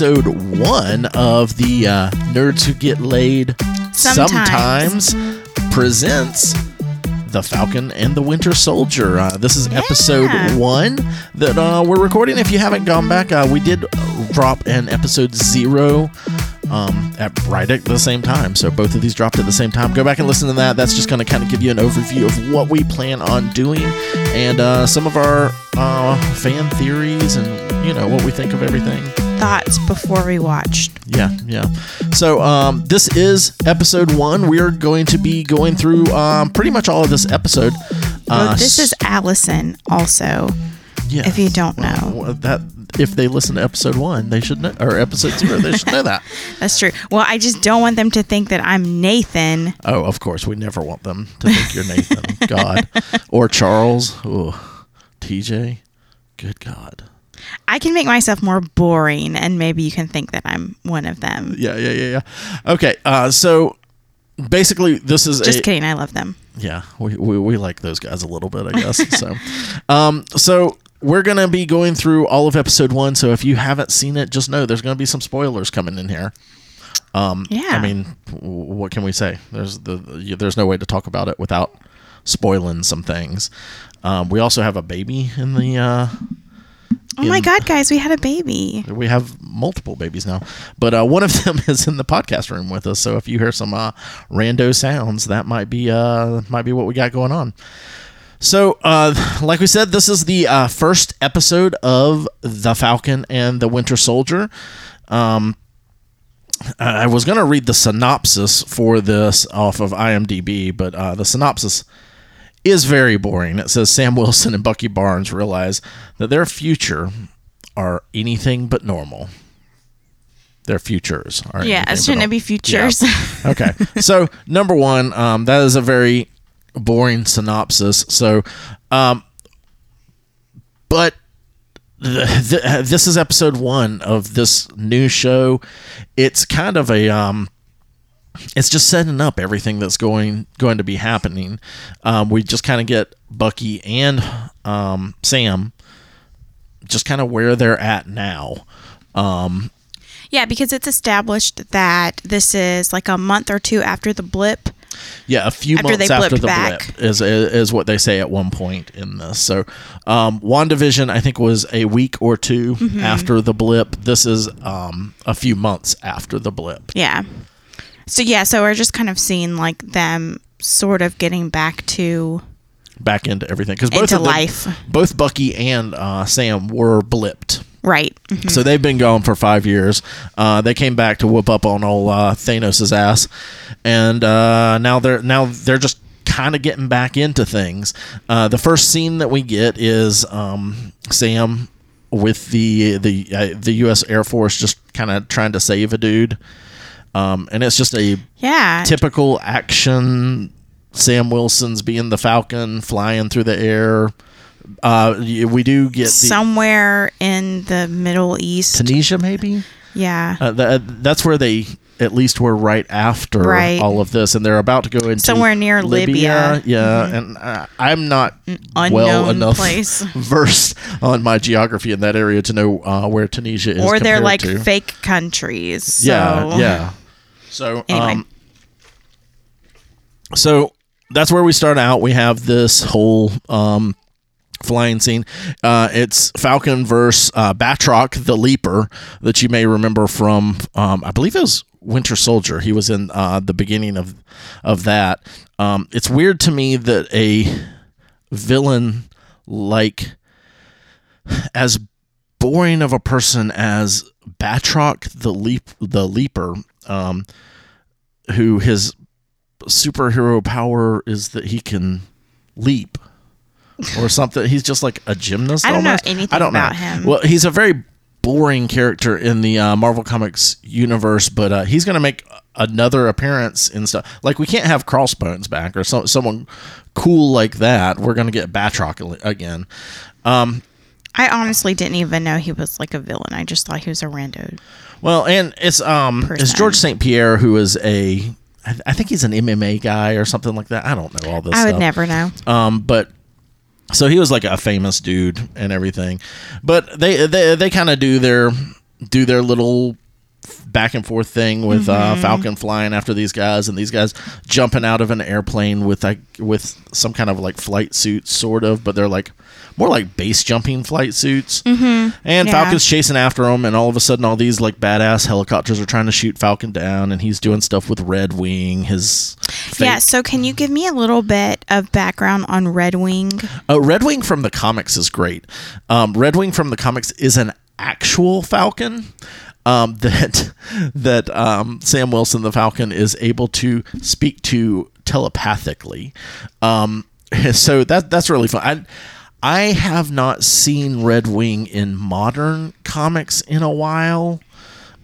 episode one of the uh, Nerds Who Get Laid Sometimes. presents The Falcon and the Winter Soldier. Uh, this is episode one that uh, we're recording. If you haven't gone back, uh, we did drop an episode zero um, at right at the same time. So both of these dropped at the same time. Go back and listen to that. That's just going to kind of give you an overview of what we plan on doing and uh, some of our uh, fan theories and you know what we think of everything. Thoughts before we watched. Yeah, yeah. So um, this is episode one. We are going to be going through um, pretty much all of this episode. Well, Uh, this is Allison also. yeah, if you don't know. well, that if they listen to episode one, they should know, or episode two, they should know that. That's true. Well, I just don't want them to think that I'm Nathan. Oh, of course, we never want them to think you're Nathan, God, or Charles, oh, TJ. Good God. I can make myself more boring, and maybe you can think that I'm one of them. Yeah, yeah, yeah, yeah. Okay, uh, so basically, this is Just a kidding. I love them. yeah, we, we, we like those guys a little bit, I guess. so, um, so we're gonna be going through all of episode one. So if you haven't seen it, just know there's gonna be some spoilers coming in here. Um, Yeah. I mean, what can we say? There's the, the there's no way to talk about it without spoiling some things. Um, we also have a baby in the. Uh, Oh my God, guys, we had a baby. we have multiple babies now, but uh, one of them is in the podcast room with us. So if you hear some uh, rando sounds, that might be uh, might be what we got going on. So, uh, like we said, this is the uh, first episode of The Falcon and the Winter Soldier. Um, I was going to read the synopsis for this off of IMDb, but uh, the synopsis is very boring. It says Sam Wilson and Bucky Barnes realize that their future are anything but normal. Their futures are Yeah, shouldn't it be futures? Yeah. Okay, so number one, um, that is a very boring synopsis. So, um, but th- th- this is episode one of this new show. It's kind of a um, it's just setting up everything that's going going to be happening. Um, we just kind of get Bucky and um, Sam just kind of where they're at now. Um, yeah, because it's established that this is like a month or two after the blip. Yeah, a few After months after the back. blip is is what they say at one point in this. So, um, WandaVision I think was a week or 2 Mm-hmm. after the blip. This is um, a few months after the blip. Yeah. So, yeah, so we're just kind of seeing like them sort of getting back to Back into everything because both Into of them, life. both Bucky and uh, Sam were blipped. right. Mhm. So they've been gone for five years. Uh, they came back to whoop up on old uh, Thanos' ass, and uh, now they're now they're just kind of getting back into things. Uh, the first scene that we get is um, Sam with the the uh, the U.S. Air Force just kind of trying to save a dude, um, and it's just a Yeah. typical action. Sam Wilson's being the Falcon, flying through the air. Uh, we do get the somewhere in the Middle East. Tunisia, maybe. yeah. Uh, tha- that's where they at least were right after Right. all of this, and they're about to go into Somewhere near Libya. Mm-hmm. Yeah, and uh, I'm not unknown well enough place. versed on my geography in that area to know uh, where Tunisia is. or they're like to. fake countries. So. Yeah, yeah. So, Anyway. um, so that's where we start out. We have this whole um, flying scene. Uh, it's Falcon versus uh, Batroc, the Leaper, that you may remember from. Um, I believe it was Winter Soldier. He was in uh, the beginning of of that. Um, it's weird to me that a villain like as boring of a person as Batroc the leap the leaper um who his superhero power is that he can leap or something he's just like a gymnast I don't know anything I don't about know. him. well he's a very boring character in the uh, Marvel Comics universe but uh, he's going to make another appearance in stuff like we can't have Crossbones back or so, someone cool like that we're going to get Batroc again um I honestly didn't even know he was like a villain. I just thought he was a rando. Well, and it's um it's George St. Pierre who is a I think he's an MMA guy or something like that. I don't know all this I would stuff. never know. Um, but so he was like a famous dude and everything. But they they they kind of do their do their little back and forth thing with uh, Falcon flying after these guys and these guys jumping out of an airplane with like with some kind of like flight suit sort of but they're like more like base jumping flight suits mm-hmm. and Yeah. Falcon's chasing after him, and all of a sudden all these like badass helicopters are trying to shoot Falcon down and he's doing stuff with Red Wing his Yeah, so can you give me a little bit of background on Red Wing? Uh, Red Wing from the comics is great. Um, Red Wing from the comics is an actual Falcon um, that that um, Sam Wilson, the Falcon, is able to speak to telepathically. Um, so that that's really fun. I, I have not seen Red Wing in modern comics in a while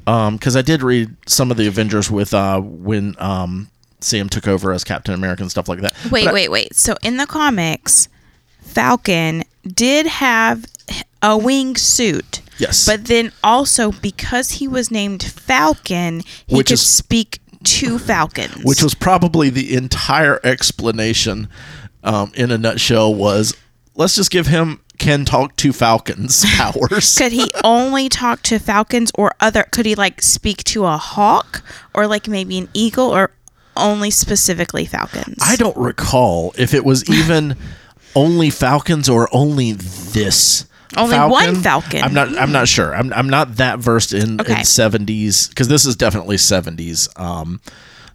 because I did read some of the Avengers with uh, when um, Sam took over as Captain America and stuff like that. Wait, But I- wait, wait. So in the comics, Falcon did have a wing suit. Yes. But then also because he was named Falcon, he Which could is- speak to falcons. which was probably the entire explanation um, in a nutshell was let's just give him can talk to falcons powers could he only talk to falcons or other could he like speak to a hawk or like maybe an eagle or only specifically falcons? i don't recall if it was even only falcons or only this Only one falcon. i'm not i'm not sure i'm, I'm not that versed in, Okay. in 70s because this is definitely 70s um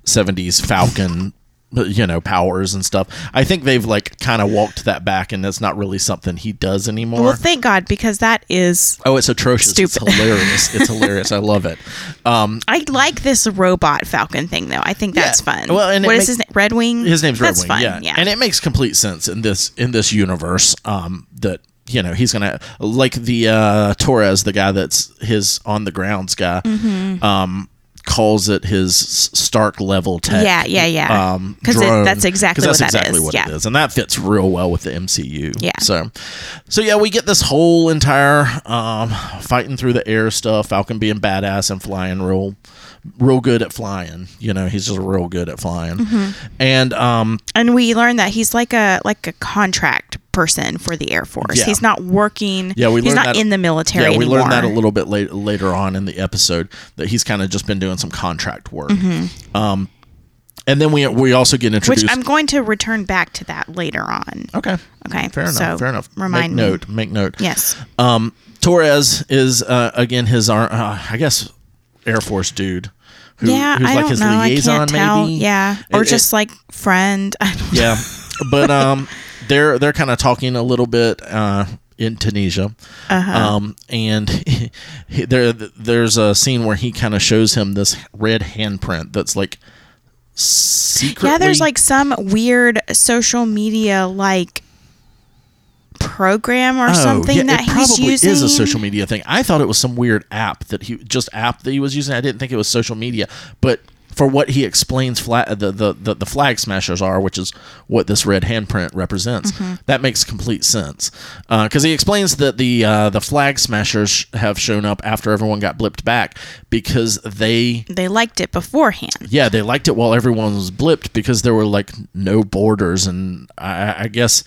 70s falcon you know powers and stuff i think they've like kind of walked that back and that's not really something he does anymore Well, thank God because that is Oh, it's atrocious. Stupid. It's hilarious. It's hilarious. I love it. Um, I like this robot falcon thing though. I think that's Yeah. fun. Well, and what is make- his name? Red Wing. his name's Red That's Wing. fun. Yeah. Yeah. and it makes complete sense in this in this universe. Um, that you know he's gonna like the uh, Torres, the guy that's his on the grounds guy. Mm-hmm. Um, calls it his Stark level tech. Yeah, yeah, yeah. Because drone. that's exactly 'Cause what that's that exactly is, what yeah. it is, and that fits real well with the MCU. Yeah. So, so yeah, we get this whole entire um, fighting through the air stuff. Falcon being badass and flying real, real good at flying. You know, he's just real good at flying. Mm-hmm. And um, and we learned that he's like a like a contract person for the Air Force. Yeah. He's not working. Yeah, we he's not that- in the military yeah, we anymore. learned that a little bit late, later on in the episode that he's kind of just been doing some contract work. Um, and then we we also get Mm-hmm. Which introduced. I'm going to return back to that later on. okay. Okay, Fair enough. so fair enough. remind make me. note. Make note. Yes. Um, Torres is uh, again his ar- uh, I guess Air Force dude. Who, yeah, who's I like don't his know. liaison, I can't tell. Yeah, or It- it- just like friend. Yeah. But um, they're they're kind of talking a little bit uh, in Tunisia, Uh-huh. um, and he, there there's a scene where he kind of shows him this red handprint that's like secretly. Yeah, there's like some weird social media like program or Oh, something yeah, that it he's probably using. is a social media thing. I thought it was some weird app that he just app that he was using. I didn't think it was social media, but for what he explains, flat the the the, the flag smashers are, which is what this red handprint represents. Mm-hmm. That makes complete sense because he explains that the uh, the flag smashers have shown up after everyone got blipped back because they They liked it beforehand. yeah, they liked it while everyone was blipped because there were like no borders, and I, I guess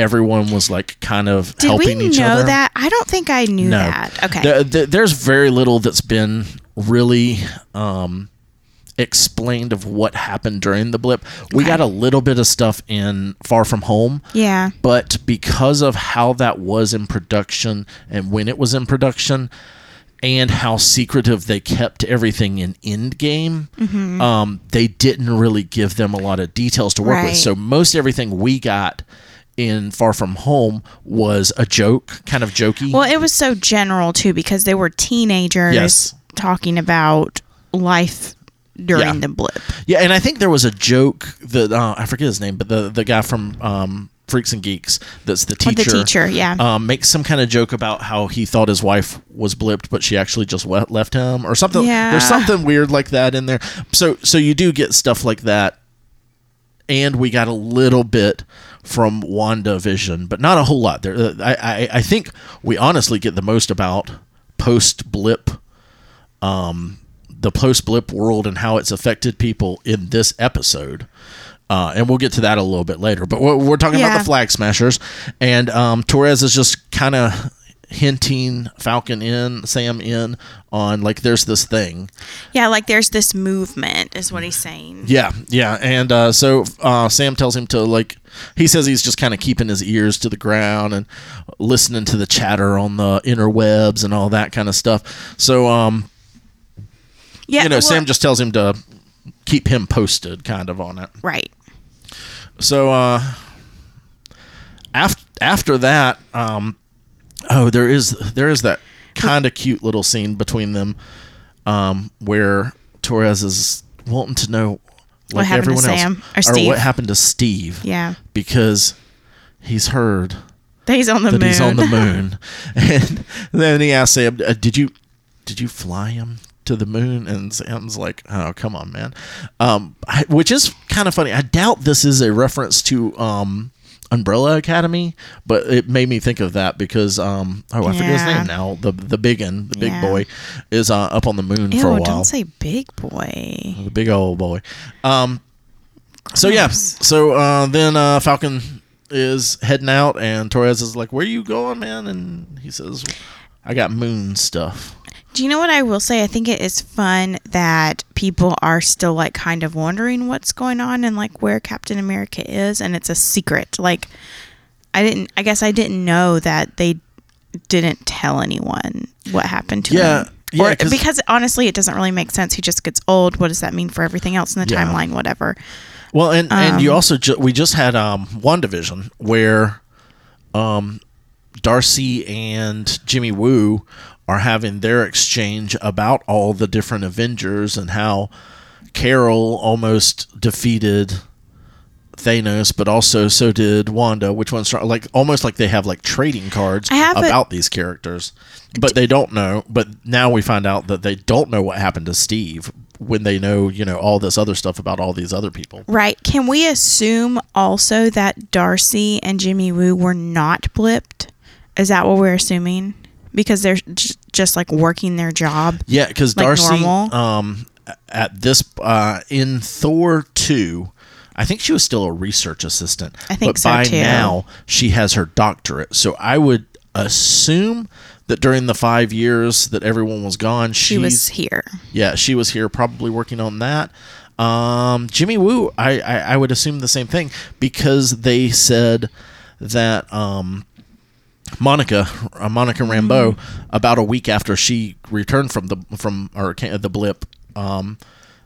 everyone was like kind of Did helping we each know other. that? I don't think I knew that. Okay. There- there- there's very little that's been really um, explained of what happened during the blip. We Okay. got a little bit of stuff in Far From Home. yeah. But because of how that was in production and when it was in production, and how secretive they kept everything in Endgame, Mm-hmm. um, they didn't really give them a lot of details to work Right. with. So most everything we got in Far From Home was a joke, kind of jokey. Well, it was so general too because they were teenagers Yes. talking about life during Yeah. the blip. Yeah, and I think there was a joke that uh, I forget his name, but the the guy from um, Freaks and Geeks that's the Oh, the teacher. teacher, yeah. Um, makes some kind of joke about how he thought his wife was blipped, but she actually just left him, or something. Yeah. There's something weird like that in there. So so you do get stuff like that, and we got a little bit from WandaVision, but not a whole lot. There, uh, I I, I think we honestly get the most about post blip um, the post blip world and how it's affected people in this episode. Uh, and we'll get to that a little bit later. But we're, we're talking about the flag smashers, and um, Torres is just kind of hinting Falcon in, Sam in on like there's this thing. Yeah, like there's this movement, is what he's saying. Yeah, yeah, and uh, so uh, Sam tells him to like. He says he's just kind of keeping his ears to the ground and listening to the chatter on the interwebs and all that kind of stuff. So, um, Yeah, you know, well, Sam just tells him to keep him posted, kind of on it. right. So, uh, after after that, um, oh, there is there is that kind of cute little scene between them, um, where Torres is wanting to know like happened to everyone else, Sam? Or Steve? what happened to Steve? Yeah, because he's heard that he's on the that moon. he's on the moon, and then he asks Sam, uh, "Did you did you fly him to the moon?" And Sam's like, "Oh, come on, man," um, I, which is kind of funny. I doubt this is a reference to um, Umbrella Academy, but it made me think of that because um, oh, I forget his name now. The the big one, the big Yeah. boy, is uh, up on the moon Ew, for a while. don't say big boy. The big old boy. Um, so yeah, so uh, then uh, Falcon is heading out, and Torres is like, "Where are you going, man?" And he says, "I got moon stuff." Do you know what I will say? I think it is fun that people are still like kind of wondering what's going on and like where Captain America is, and it's a secret. Like, I didn't, I guess I didn't know that they didn't tell anyone what happened to Yeah, him. yeah, or, 'cause- because honestly, it doesn't really make sense. He just gets old. What does that mean for everything else in the Yeah. timeline? Whatever. Well, and and Um, you also ju- we just had um WandaVision where um Darcy and Jimmy Woo are having their exchange about all the different Avengers and how Carol almost defeated Thanos, but also so did Wanda. Which one's like almost like they have like trading cards have a- about these characters, but they don't know. But now we find out that they don't know what happened to Steve when they know you know all this other stuff about all these other people. Right. Can we assume also that Darcy and Jimmy Woo were not blipped? Is that what we're assuming? Because they're just like working their job. Yeah, because Like Darcy, normal? um, at this uh, in Thor two, I think she was still a research assistant. I think but so, by too. now she has her doctorate. So I would assume that during the five years that everyone was gone, She was here. yeah, she was here probably working on that. Um, Jimmy Woo, I, I, I would assume the same thing because they said that um, Monica, uh, Monica Rambeau, about a week after she returned from the from or the blip, um,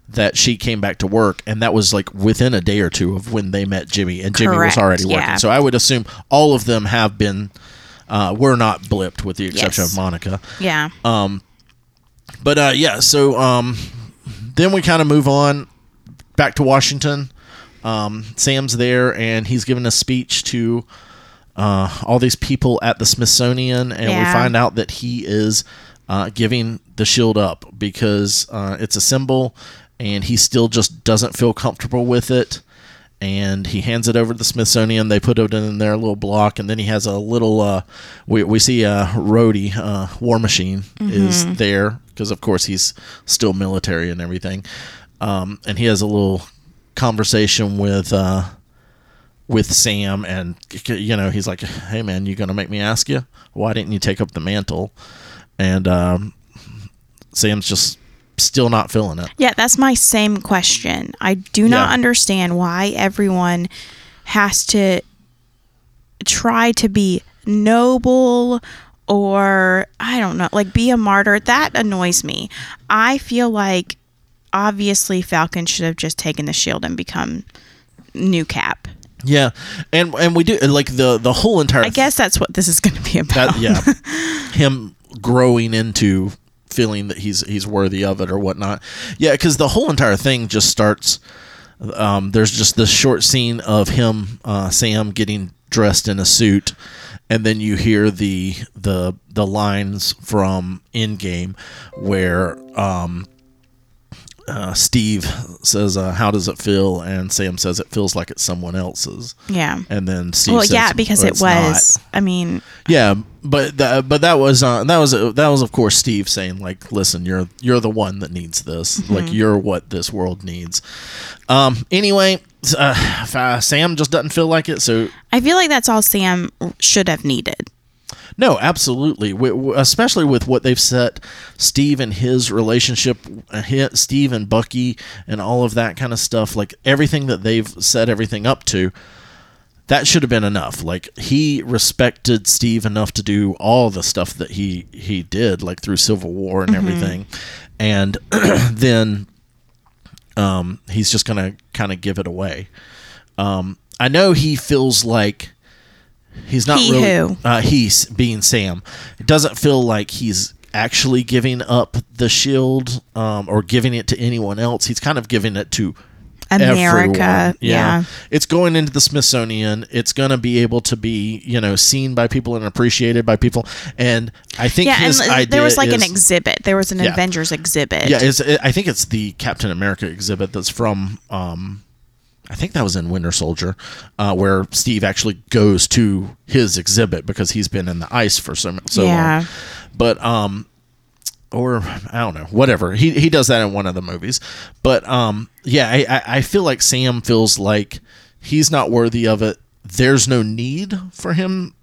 that she came back to work, and that was like within a day or two of when they met Jimmy, and Jimmy Correct, was already working. yeah. So I would assume all of them have been. Uh, were not blipped with the exception Yes. of Monica. Yeah. Um, But uh, yeah, so um, then we kind of move on back to Washington. Um, Sam's there, and he's giving a speech to uh, all these people at the Smithsonian, and we find out that he is uh, giving the shield up because uh, it's a symbol, and he still just doesn't feel comfortable with it. And he hands it over to the Smithsonian. They put it in their little block, and then he has a little. Uh, we we see a Rhodey, uh, War Machine, is there because of course he's still military and everything. Um, and he has a little conversation with uh, with Sam, and you know he's like, "Hey man, you gonna make me ask you? Why didn't you take up the mantle?" And um, Sam's just still not feeling it. Yeah, that's my same question. I do not Yeah. understand why everyone has to try to be noble or I don't know, like be a martyr. That annoys me. I feel like obviously Falcon should have just taken the shield and become new cap. Yeah, and and we do like the the whole entire I guess that's what this is going to be about. that yeah. Him growing into feeling that he's he's worthy of it or whatnot. Yeah because the whole entire thing just starts um, there's just this short scene of him uh, sam getting dressed in a suit and then you hear the the the lines from Endgame where um uh, Steve says, uh, "How does it feel?" and Sam says, "It feels like it's someone else's." Yeah. And then Steve well, says, yeah, because "Oh, it it's not." was. I mean, Yeah, but th- but that was uh, that was that was of course Steve saying like, "Listen, you're you're the one that needs this. Mm-hmm. Like you're what this world needs." Um. Anyway, uh, uh, Sam just doesn't feel like it. So I feel like that's all Sam should have needed. No, absolutely. W- w- especially with what they've set Steve and his relationship, uh, Steve and Bucky, and all of that kind of stuff. Like everything that they've set everything up to. That should have been enough. Like he respected Steve enough to do all the stuff that he he did, like through Civil War and everything, and then um, he's just gonna kind of give it away. Um, I know he feels like he's not He really. who? Uh, he's being Sam. It doesn't feel like he's actually giving up the shield um, or giving it to anyone else. He's kind of giving it to America, everyone. yeah. It's going into the Smithsonian. It's going to be able to be, you know, seen by people and appreciated by people. And I think Yeah, his and idea there was like an exhibit. There was an Yeah. Avengers exhibit. yeah, it's, I think it's the Captain America exhibit that's from. Um, I think that was in Winter Soldier, uh, where Steve actually goes to his exhibit because he's been in the ice for so so Yeah. long. But um, or I don't know, whatever. He he does that in one of the movies. But um, yeah, I I, feel like Sam feels like he's not worthy of it. There's no need for him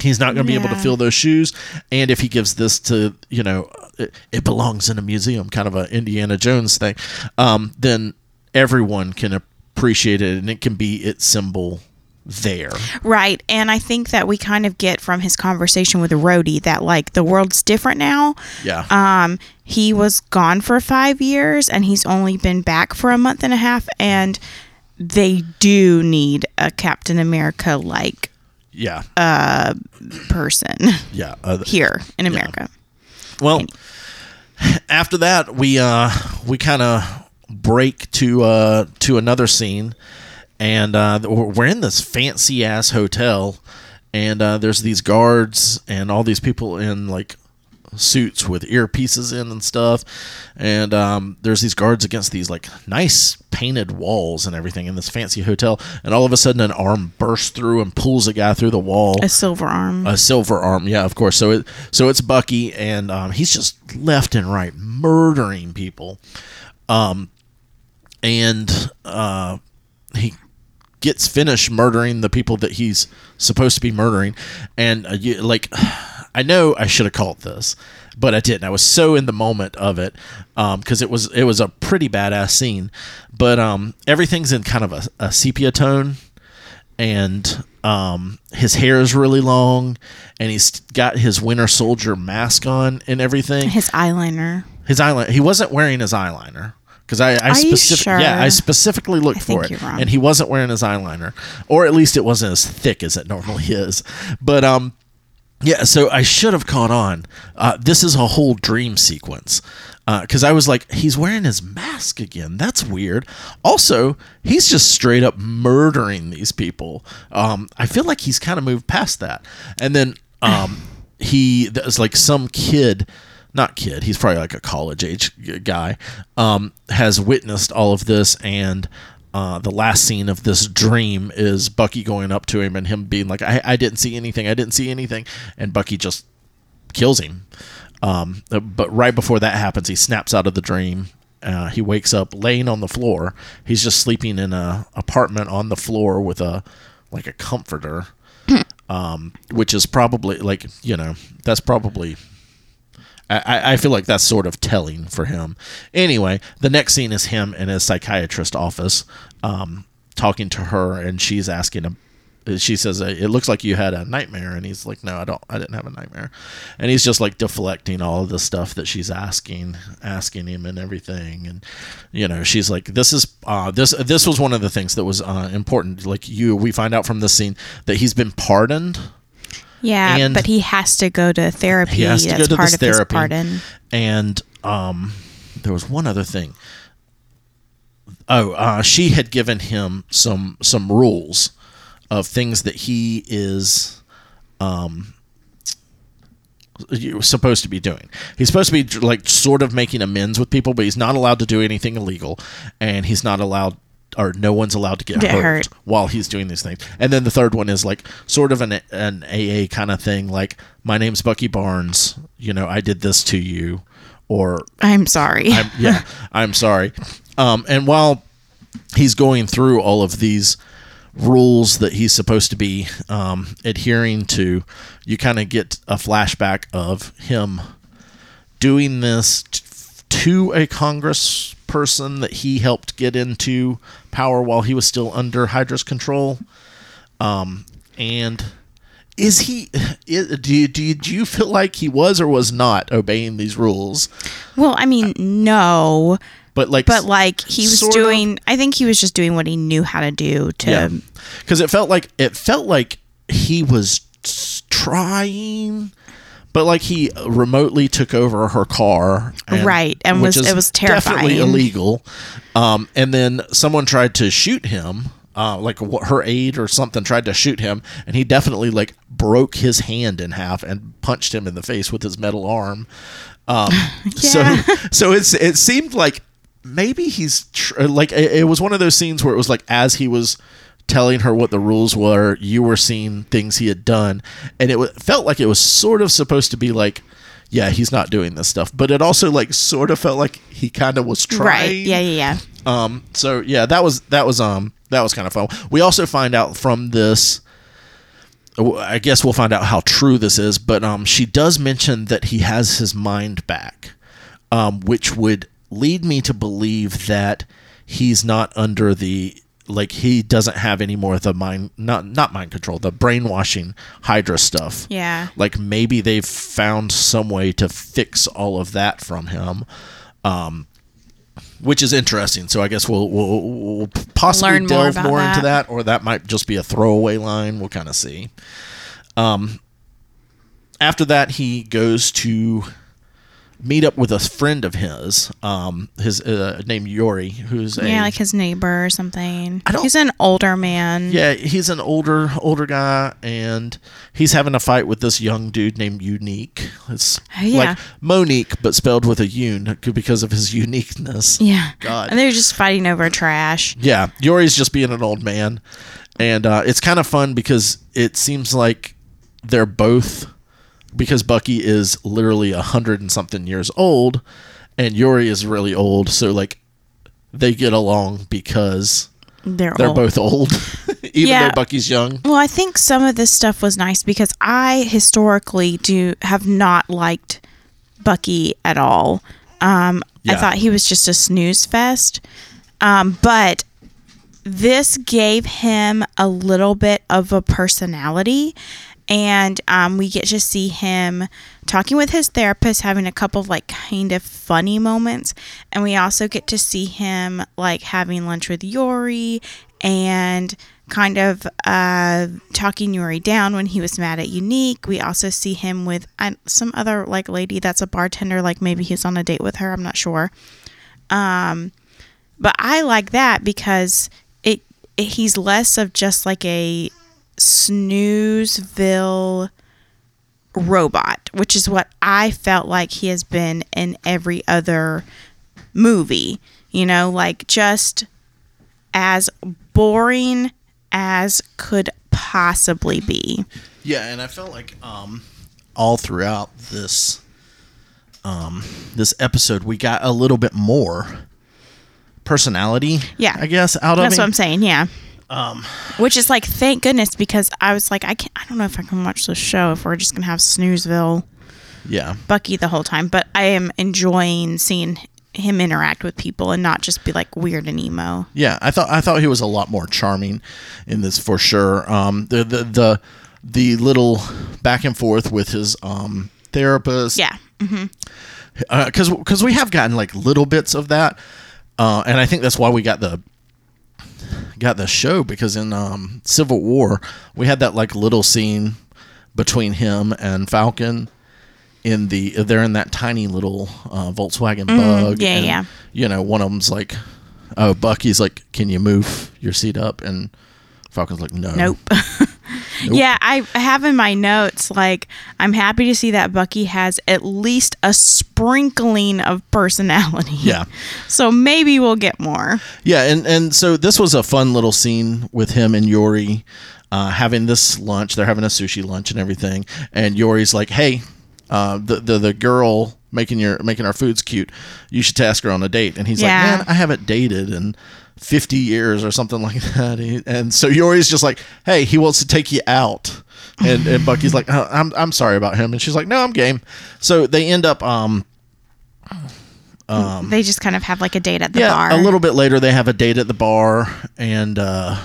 he's not going to be able to Yeah. fill those shoes and if he gives this to you know it, it belongs in a museum kind of a indiana jones thing um, then everyone can appreciate it and it can be its symbol there Right. And I think that we kind of get from his conversation with Rhodey that like the world's different now. yeah Um, he was gone for five years and he's only been back for a month and a half and they do need a Captain America like yeah uh person yeah uh, here in America. Well, after that, we uh, we kind of break to uh, to another scene, and uh, we're in this fancy ass hotel, and uh, there's these guards and all these people in like suits with earpieces in and stuff, and um, there's these guards against these like nice painted walls and everything in this fancy hotel, and all of a sudden an arm bursts through and pulls a guy through the wall. A silver arm. a silver arm yeah of course. So it so it's bucky and um, he's just left and right murdering people. Um and uh he gets finished murdering the people that he's supposed to be murdering and uh, you, like i know i should have called this but i didn't i was so in the moment of it because it was it was a pretty badass scene but um everything's in kind of a, a sepia tone and um, his hair is really long, and he's got his Winter Soldier mask on and everything. His eyeliner. His eyeliner. He wasn't wearing his eyeliner because I, I specific- sure? yeah, I specifically looked I for it, and he wasn't wearing his eyeliner, or at least it wasn't as thick as it normally is. But um, yeah, so I should have caught on. Uh, this is a whole dream sequence. Because I was like, he's wearing his mask again. That's weird. Also, he's just straight up murdering these people. Um, I feel like he's kind of moved past that. And then um, he, there's like some kid, not kid, he's probably like a college age guy, um, has witnessed all of this. And uh, the last scene of this dream is Bucky going up to him and him being like, I, I didn't see anything. I didn't see anything. And Bucky just kills him. Um, but right before that happens, he snaps out of the dream. Uh, he wakes up laying on the floor. He's just sleeping in a apartment on the floor with a like a comforter, um, which is probably like you know that's probably. I- I, feel like that's sort of telling for him. Anyway, the next scene is him in his psychiatrist office, um, talking to her, and she's asking him. She says, "It looks like you had a nightmare," and he's like, "No, I don't. I didn't have a nightmare." And he's just like deflecting all of the stuff that she's asking, asking him, and everything. And you know, she's like, "This is uh, this. This was one of the things that was uh, important. Like you, we find out from this scene that he's been pardoned." Yeah, And- but he has to go to therapy. He has to That's go to part this of therapy. his pardon. and um, there was one other thing. Oh, uh, she had given him some some rules of things that he is, um, you're supposed to be doing. He's supposed to be like sort of making amends with people, but he's not allowed to do anything illegal, and he's not allowed or no one's allowed to get, Get hurt, hurt. while he's doing these things. And then the third one is like sort of an an AA kind of thing, like my name's Bucky Barnes. You know, I did this to you, or I'm sorry. I'm, yeah, I'm sorry. Um, and while he's going through all of these rules that he's supposed to be um, adhering to, you kind of get a flashback of him doing this t- to a Congress person that he helped get into power while he was still under Hydra's control. Um, and is he? i do you, do you do you feel like he was or was not obeying these rules? well, I mean, no, But like, but like he was sort of. doing. I think he was just doing what he knew how to do to. yeah, because it felt like it felt like he was trying, but like he remotely took over her car, Right, and was- it was definitely illegal. Um, and then someone tried to shoot him. Uh, like her aide or something tried to shoot him, and he definitely like broke his hand in half and punched him in the face with his metal arm. Um, Yeah. So, so it's it seemed like maybe he's tr- like it, it was one of those scenes where it was like as he was telling her what the rules were, you were seeing things he had done, and it wa- felt like it was sort of supposed to be like, yeah, he's not doing this stuff, but it also like sort of felt like he kind of was trying. Right. Yeah. Yeah. Yeah. Um. So yeah, that was that was um that was kind of fun. We also find out from this. I guess we'll find out how true this is, but um, she does mention that he has his mind back, um, which would lead me to believe that he's not under the like he doesn't have any more of the mind not not mind control the brainwashing Hydra stuff. Yeah. Like maybe they've found some way to fix all of that from him. Um, which is interesting. So I guess we'll we'll, we'll possibly Learn delve more, into that. that, or that might just be a throwaway line. We'll kind of see. Um, after that, he goes to meet up with a friend of his, um, his uh, named Yori, who's a Yeah, like his neighbor or something. I don't- He's an older man. yeah, he's an older older guy, and he's having a fight with this young dude named Unique. It's Oh, yeah. like Monique, but spelled with a un because of his uniqueness. Yeah. God. And they're just fighting over trash. Yeah, Yori's just being an old man, and uh, it's kind of fun because it seems like they're both because Bucky is literally a hundred and something years old, and Yori is really old. So like, they get along because They're, they're old. both old, even Yeah. though Bucky's young. Well, I think some of this stuff was nice because I historically do have not liked Bucky at all. Um, I thought he was just a snooze fest. Um, but this gave him a little bit of a personality. And um, we get to see him talking with his therapist, having a couple of like kind of funny moments. And we also get to see him like having lunch with Yori and kind of uh, talking yori down when he was mad at Unique. We also see him with uh, some other like lady that's a bartender, like maybe he's on a date with her. I'm not sure. Um, but I like that because it, it he's less of just like a snoozeville robot, which is what I felt like he has been in every other movie. You know, like just as boring as could possibly be. Yeah, and I felt like um, all throughout this um, this episode, we got a little bit more personality. Yeah. I guess out of That's what I'm saying. Yeah. Um, Which is like, thank goodness, because I was like, I can't, I don't know if I can watch this show if we're just gonna have Snoozeville yeah, Bucky the whole time. But I am enjoying seeing him interact with people and not just be like weird and emo. yeah. I thought I thought he was a lot more charming in this for sure. Um, the the the the little back and forth with his um therapist. Yeah. because because we have gotten like little bits of that, uh, and I think that's why we got the got the show because in um, Civil War we had that like little scene between him and Falcon in the they're in that tiny little uh, Volkswagen Bug. Mm-hmm. yeah, and, yeah. You know, one of them's like, "Oh, Bucky's like, can you move your seat up?" And Falcon's like, "No." Nope. Yeah, I have in my notes like I'm happy to see that Bucky has at least a sprinkling of personality. Yeah. So maybe we'll get more. Yeah, and and so this was a fun little scene with him and Yori uh, having this lunch. They're having a sushi lunch and everything, and Yori's like, "Hey, uh, the the the girl making your making our foods cute. You should ask her on a date." And he's Yeah. like, "Man, I haven't dated in." 50 years or something like that. And so Yori's just like hey he wants to take you out. And, and Bucky's like oh, I'm, I'm sorry about him. And she's like no I'm game. So they end up um they just kind of have like a date at the yeah, bar. a little bit later they have a date at the bar, and uh,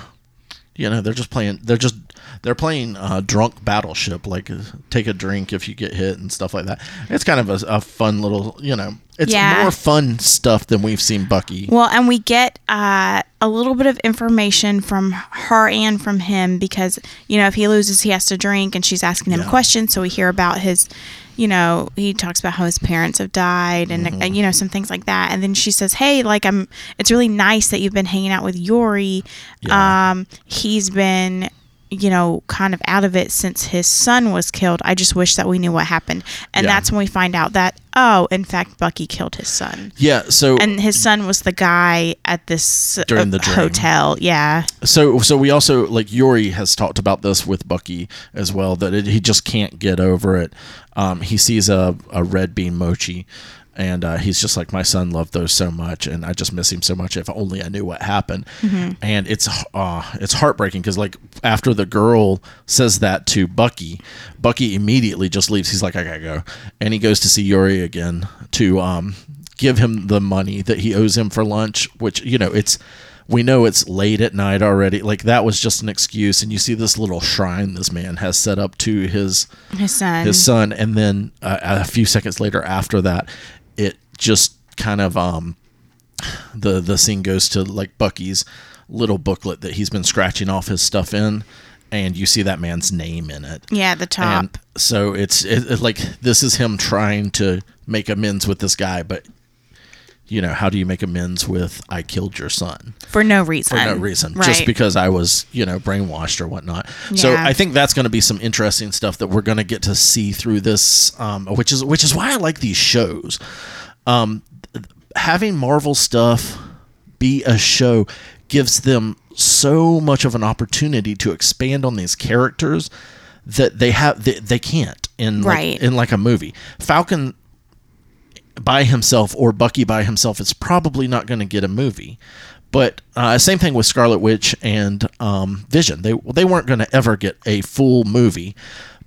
you know they're just playing. They're just they're playing uh, drunk battleship, like uh, take a drink if you get hit and stuff like that. It's kind of a, a fun little, you know, it's Yeah. more fun stuff than we've seen Bucky. Well, and we get uh, a little bit of information from her and from him because, you know, if he loses, he has to drink, and she's asking him Yeah. questions. So we hear about his, you know, he talks about how his parents have died and, Mm-hmm. you know, some things like that. And then she says, Hey, like, I'm, it's really nice that you've been hanging out with Yori. Yeah. Um, he's been, you know, kind of out of it since his son was killed. I just wish that we knew what happened. And Yeah. that's when we find out that, oh, in fact, Bucky killed his son yeah, so and his son was the guy at this uh, During the dream. hotel. Yeah, so so we also like Yori has talked about this with Bucky as well that it, he just can't get over it. Um, he sees a, a red bean mochi, and uh, he's just like my son loved those so much, and I just miss him so much. If only I knew what happened. And it's uh, it's heartbreaking because like after the girl says that to Bucky, Bucky immediately just leaves. He's like I gotta go, and he goes to see Yori again to um, give him the money that he owes him for lunch, which you know it's we know it's late at night already. Like that was just an excuse. And you see this little shrine this man has set up to his his son. his son, and then uh, a few seconds later after that, it just kind of um the the scene goes to like Bucky's little booklet that he's been scratching off his stuff in, and you see that man's name in it. yeah, at the top. And so it's it, it- like this is him trying to make amends with this guy, but you know how do you make amends with I killed your son? for no reason. for no reason, Right. just because I was, you know, brainwashed or whatnot. So I think that's going to be some interesting stuff that we're going to get to see through this, um, which is which is why I like these shows. Um, having Marvel stuff be a show gives them so much of an opportunity to expand on these characters that they have they, they can't in like, Right. in like a movie. Falcon by himself or Bucky by himself is probably not going to get a movie. But uh, same thing with Scarlet Witch and um, Vision. They they weren't going to ever get a full movie,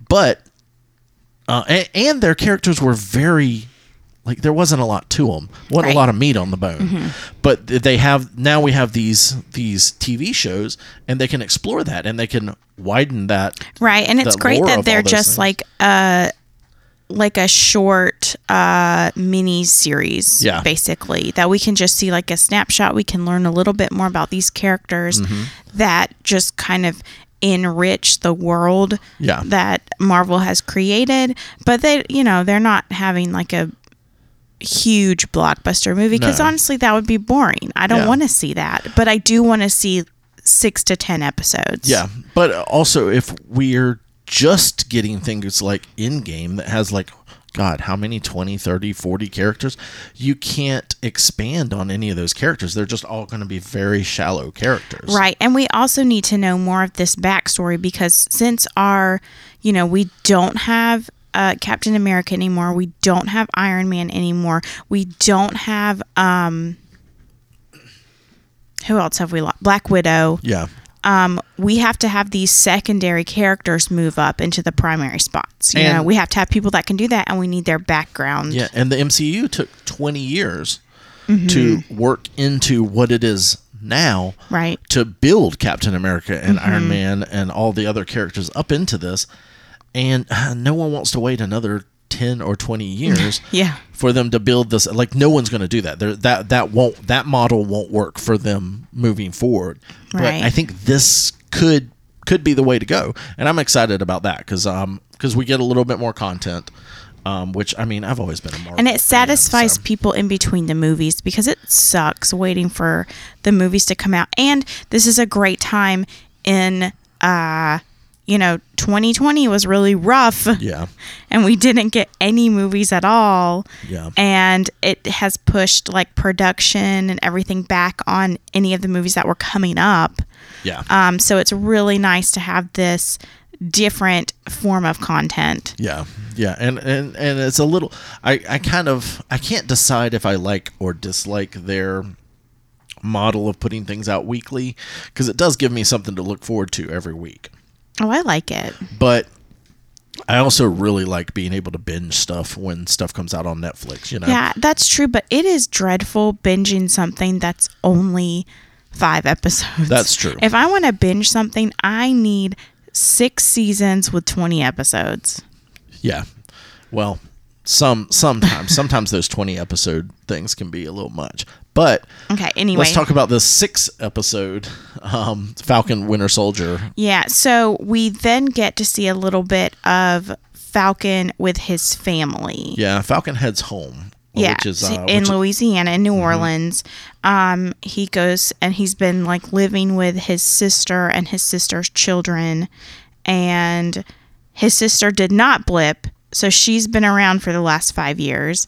but uh, and, and their characters were very like there wasn't a lot to them. wasn't Right. a lot of meat on the bone. But they have now we have these these TV shows and they can explore that and they can widen that. Right, and it's great that they're just things. like a like a short uh mini series Yeah. basically that we can just see like a snapshot we can learn a little bit more about these characters Mm-hmm. that just kind of enrich the world Yeah. that Marvel has created but they you know they're not having like a huge blockbuster movie because No. honestly that would be boring I don't Yeah. want to see that but I do want to see 6 to 10 episodes Yeah, but also if we're just getting things like Endgame that has like god how many 20 30 40 characters you can't expand on any of those characters they're just all going to be very shallow characters Right. And we also need to know more of this backstory because since our, you know, we don't have uh, Captain America anymore, we don't have Iron Man anymore, we don't have, um, who else have we lost? Black Widow. yeah Um, we have to have these secondary characters move up into the primary spots. You know, we have to have people that can do that, and we need their background. yeah and the mcu took 20 years to Mm-hmm. work into what it is now Right. to build Captain America and Mm-hmm. Iron Man and all the other characters up into this. And uh, no one wants to wait another 10 or 20 years Yeah. for them to build this like no one's going to do that. There that that won't that model won't work for them moving forward. But I think this could could be the way to go. And I'm excited about that cuz um cuz we get a little bit more content um which I mean I've always been a Marvel and it fan, satisfies so- people in between the movies because it sucks waiting for the movies to come out and this is a great time in uh you know, 2020 was really rough Yeah. and we didn't get any movies at all. Yeah. And it has pushed like production and everything back on any of the movies that were coming up. Yeah. Um, so it's really nice to have this different form of content. Yeah, yeah, and and and it's a little. I I kind of I can't decide if I like or dislike their model of putting things out weekly because it does give me something to look forward to every week. Oh, I like it. But I also really like being able to binge stuff when stuff comes out on Netflix. You know. Yeah, that's true, but it is dreadful binging something that's only five episodes. That's true. If I want to binge something, I need six seasons with 20 episodes. Yeah. Well, some sometimes sometimes those twenty episode things can be a little much. But Okay, anyway. let's talk about the sixth episode um, Falcon Winter Soldier. Yeah, so we then get to see a little bit of Falcon with his family. Yeah, Falcon heads home. Yeah, which is uh, in which- Louisiana, in New Orleans. Um, he goes and he's been like living with his sister and his sister's children, and his sister did not blip, so she's been around for the last five years,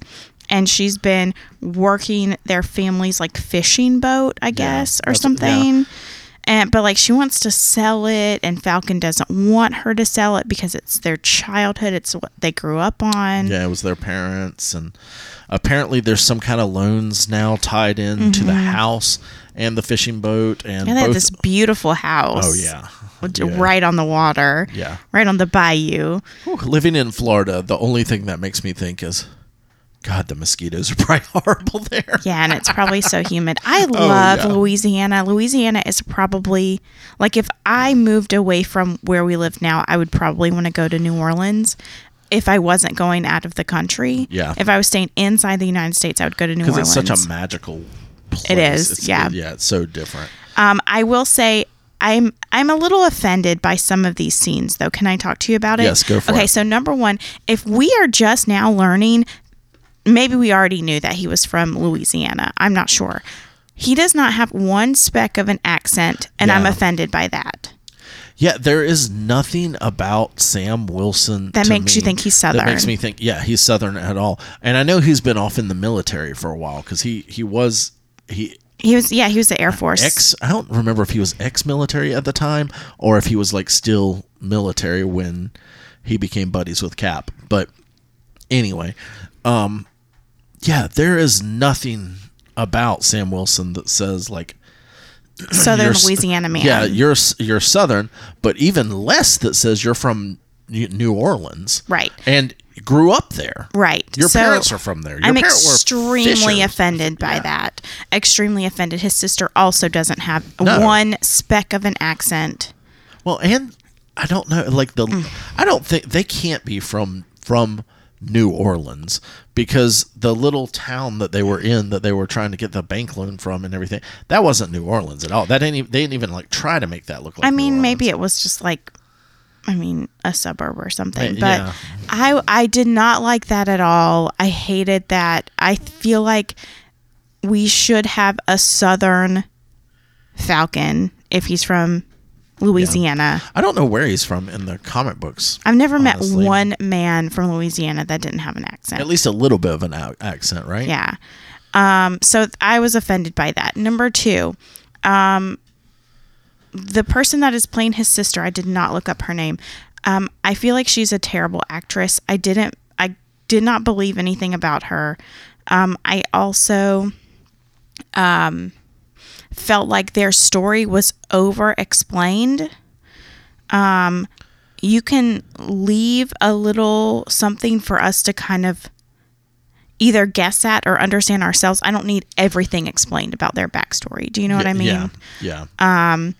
and she's been working their family's like fishing boat, I guess, or that's- something. And but like she wants to sell it, and Falcon doesn't want her to sell it because it's their childhood. It's what they grew up on. Yeah, it was their parents, and apparently there's some kind of loans now tied in to the mm-hmm. house and the fishing boat, and And they have both. this beautiful house. oh yeah, Yeah. right on the water. Yeah. Right on the bayou. Whew, living in Florida, the only thing that makes me think is, God, the mosquitoes are probably horrible there. Yeah, and it's probably so humid. I love Oh, yeah. Louisiana. Louisiana is probably like if I moved away from where we live now, I would probably want to go to New Orleans. If I wasn't going out of the country, Yeah. If I was staying inside the United States, I would go to New because Orleans. it's such a magical. Place. It is, It's- yeah. yeah, it's so different. Um, I will say I'm I'm a little offended by some of these scenes though. Can I talk to you about it? Yes, go for okay, it. so number one, if we are just now learning, maybe we already knew that he was from Louisiana. I'm not sure. He does not have one speck of an accent, and I'm offended by that. Yeah, there is nothing about Sam Wilson That makes you think he's southern. That makes me think, yeah, he's Southern at all. And I know he's been off in the military for a while because he he was he He was yeah, he was the Air Force. ex. I don't remember if he was ex-military at the time or if he was like still military when he became buddies with Cap. But anyway, um, yeah, there is nothing about Sam Wilson that says like Southern Louisiana man. Yeah, you're you're Southern, but even less that says you're from New Orleans, Right. And grew up there, Right. Your So, parents are from there. Your I'm parents were extremely offended by Yeah. that. Extremely offended. His sister also doesn't have No. one speck of an accent. Well, and I don't know, like the, Mm. I don't think they can't be from from New Orleans because the little town that they were in that they were trying to get the bank loan from and everything that wasn't New Orleans at all. That didn't even, they didn't even like try to make that look like. I mean, maybe it was just like, I mean, a suburb or something. Uh, But yeah. I I did not like that at all. I hated that. I feel like we should have a Southern Falcon if he's from Louisiana. I don't know where he's from in the comic books. I've never honestly. met one man from Louisiana that didn't have an accent. At least a little bit of an ac- accent, right? Yeah. Um, so I was offended by that. Number two, um, the person that is playing his sister, I did not look up her name. Um, I feel like she's a terrible actress. I didn't, I did not believe anything about her. Um, I also um, felt like their story was over explained. Um, you can leave a little something for us to kind of either guess at or understand ourselves. I don't need everything explained about their backstory. Do you know what I mean? Yeah. Yeah. Um,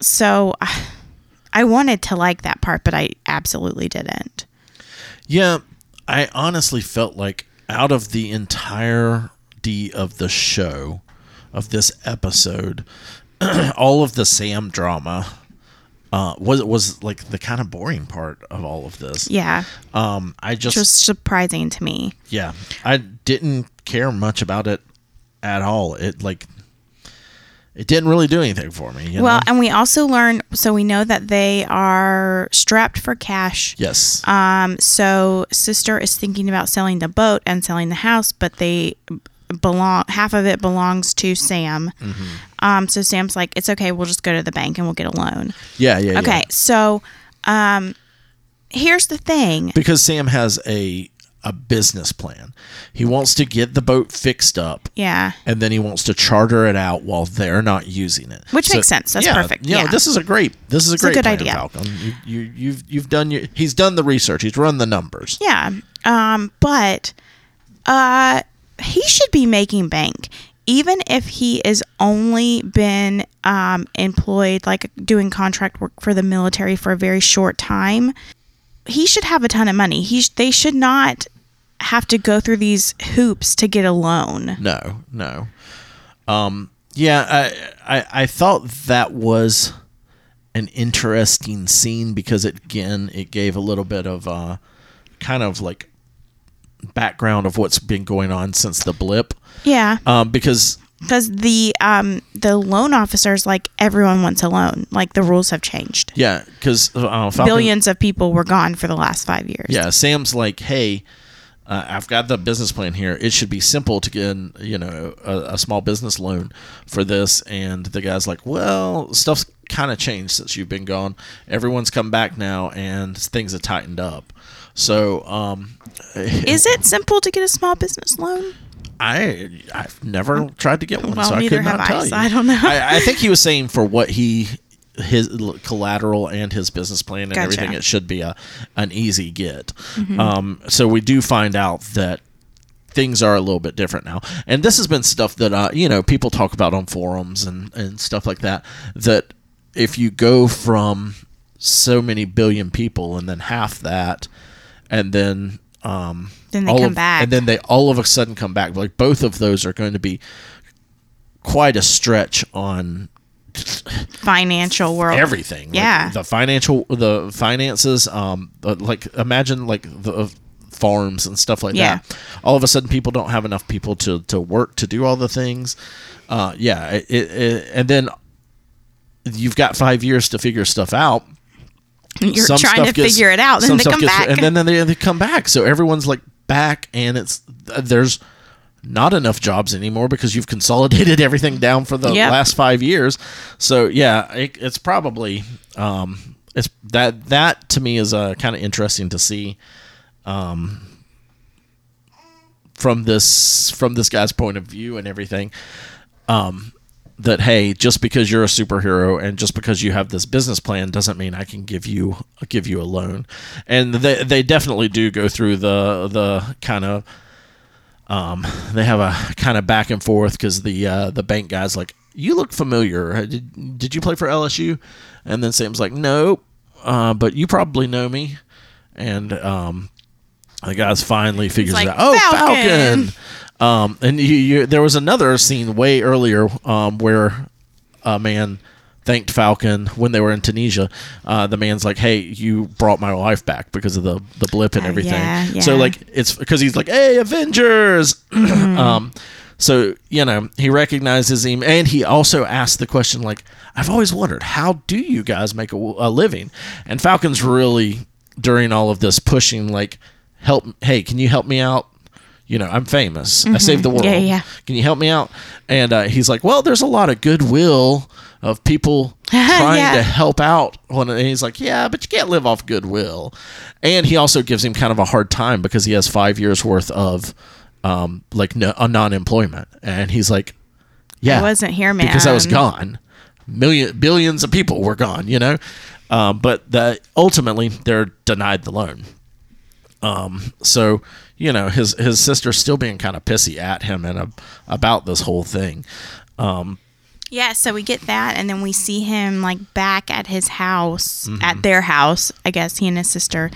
So I wanted to like that part, but I absolutely didn't. Yeah, I honestly felt like out of the entirety of the show, of this episode, all of the Sam drama uh, was was like the kind of boring part of all of this. Yeah. Um, I just, was surprising to me. yeah, I didn't care much about it at all. It like it didn't really do anything for me. You Well, know? and we also learn so we know that they are strapped for cash. yes, Um, so sister is thinking about selling the boat and selling the house, but they belong half of it belongs to Sam. Mm-hmm. Um, so Sam's like, it's okay, we'll just go to the bank and we'll get a loan. yeah, yeah, yeah. Okay, so um, here's the thing. because Sam has a a business plan. He wants to get the boat fixed up. Yeah. and then he wants to charter it out while they're not using it, Which makes sense. That's yeah, perfect. Yeah, Yeah. this is a great. This is a a great good plan, idea. Falcon. You, you, you've you've done your. He's done the research. He's run the numbers. Yeah. Um, but uh he should be making bank. Even if he is only been um, employed, like doing contract work for the military for a very short time, he should have a ton of money. He sh- they should not have to go through these hoops to get a loan. No, no. Um, yeah, I, I I thought that was an interesting scene because it again it gave a little bit of uh, kind of like background of what's been going on since the blip. Yeah, Um, because because the um, the loan officers like everyone wants a loan. Like the rules have changed. yeah, because uh, Billions of people were gone for the last five years. Yeah, Sam's like, hey, uh, I've got the business plan here. It should be simple to get, you know, a, a small business loan for this. And the guy's like, well, stuff's kind of changed since you've been gone. Everyone's come back now, and things have tightened up. So, um, Is it simple to get a small business loan? I I've never tried to get one, Well, so I could not I, tell so you. I don't know. I, I think he was saying for what he his collateral and his business plan and Gotcha. Mm-hmm. everything, it should be a an easy get. Um, so we do find out that things are a little bit different now, and this has been stuff that uh, you know people talk about on forums and and stuff like that. That if you go from so many billion people and then half that, and then um, Then they all come of- back. and then they all of a sudden come back. Like both of those are going to be quite a stretch on Financial world. everything. Like, Yeah. the financial, the finances. Um, like imagine like the uh, farms and stuff like Yeah. that. All of a sudden, people don't have enough people to to work to do all the things. Uh, yeah, it, it- and then you've got five years to figure stuff out. You're Some trying to gets- figure it out, then they come gets- back. and then, then they, they come back. So everyone's like back, and it's there's not enough jobs anymore because you've consolidated everything down for the Yep. last five years. So yeah, it, it's probably um, it's that that to me is uh, kind of interesting to see. Um, from this from this guy's point of view and everything um, that hey, just because you're a superhero and just because you have this business plan doesn't mean I can give you give you a loan. And they they definitely do go through the the kind of um, they have a kind of back and forth because the uh, the bank guy's like, "You look familiar. Did, did you play for LSU?" And then Sam's like, "Nope, uh, but you probably know me." And um, the guy's finally figures like, it out. Oh, "Falcon!" Falcon. Um, and you, you, there was another scene way earlier um, where a man thanked Falcon when they were in Tunisia. Uh, the man's like, "Hey, you brought my wife back because of the the blip and Uh, everything." yeah, So like, it's because he's like, "Hey, Avengers!" um, so you know he recognizes him, and he also asked the question like, "I've always wondered how do you guys make a, a living?" And Falcon's really during all of this pushing like, "Help! Hey, can you help me out?" You know, I'm famous. I saved the world. Mm-hmm. Yeah, yeah. Can you help me out? And uh, he's like, well, there's a lot of goodwill of people trying Yeah. to help out. When, and he's like, yeah, but you can't live off goodwill. And he also gives him kind of a hard time because he has five years worth of um, like no, a non-employment. And he's like, yeah, I wasn't here, man. because I was gone. Million billions of people were gone, you know. Um, but the, ultimately, they're denied the loan. Um, so you know his his sister's still being kind of pissy at him and uh, about this whole thing. Um, Yeah, so we get that, and then we see him like back at his house, Mm-hmm. at their house, I guess he and his sister,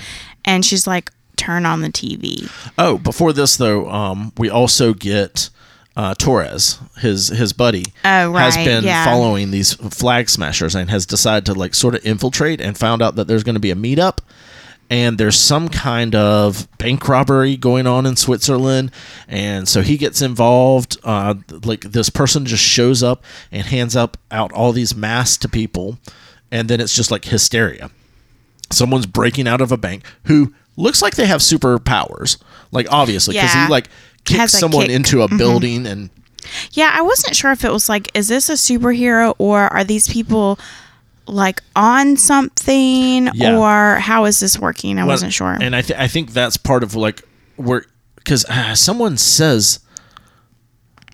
and she's like, "Turn on the TV." oh, before this though, um, we also get uh, Torres, his his buddy, Oh, has been yeah. following these flag smashers and has decided to like sort of infiltrate and found out that there's going to be a meetup. And there's some kind of bank robbery going on in Switzerland, and so he gets involved. Uh, like this person just shows up and hands up out all these masks to people, and then it's just like hysteria. Someone's breaking out of a bank who looks like they have superpowers, like obviously because Yeah. he like kicks someone kick. into a building and Yeah, I wasn't sure if it was like, is this a superhero or are these people like on something Yeah. or how is this working? I Well, wasn't sure. And I, th- I think that's part of like where because uh, someone says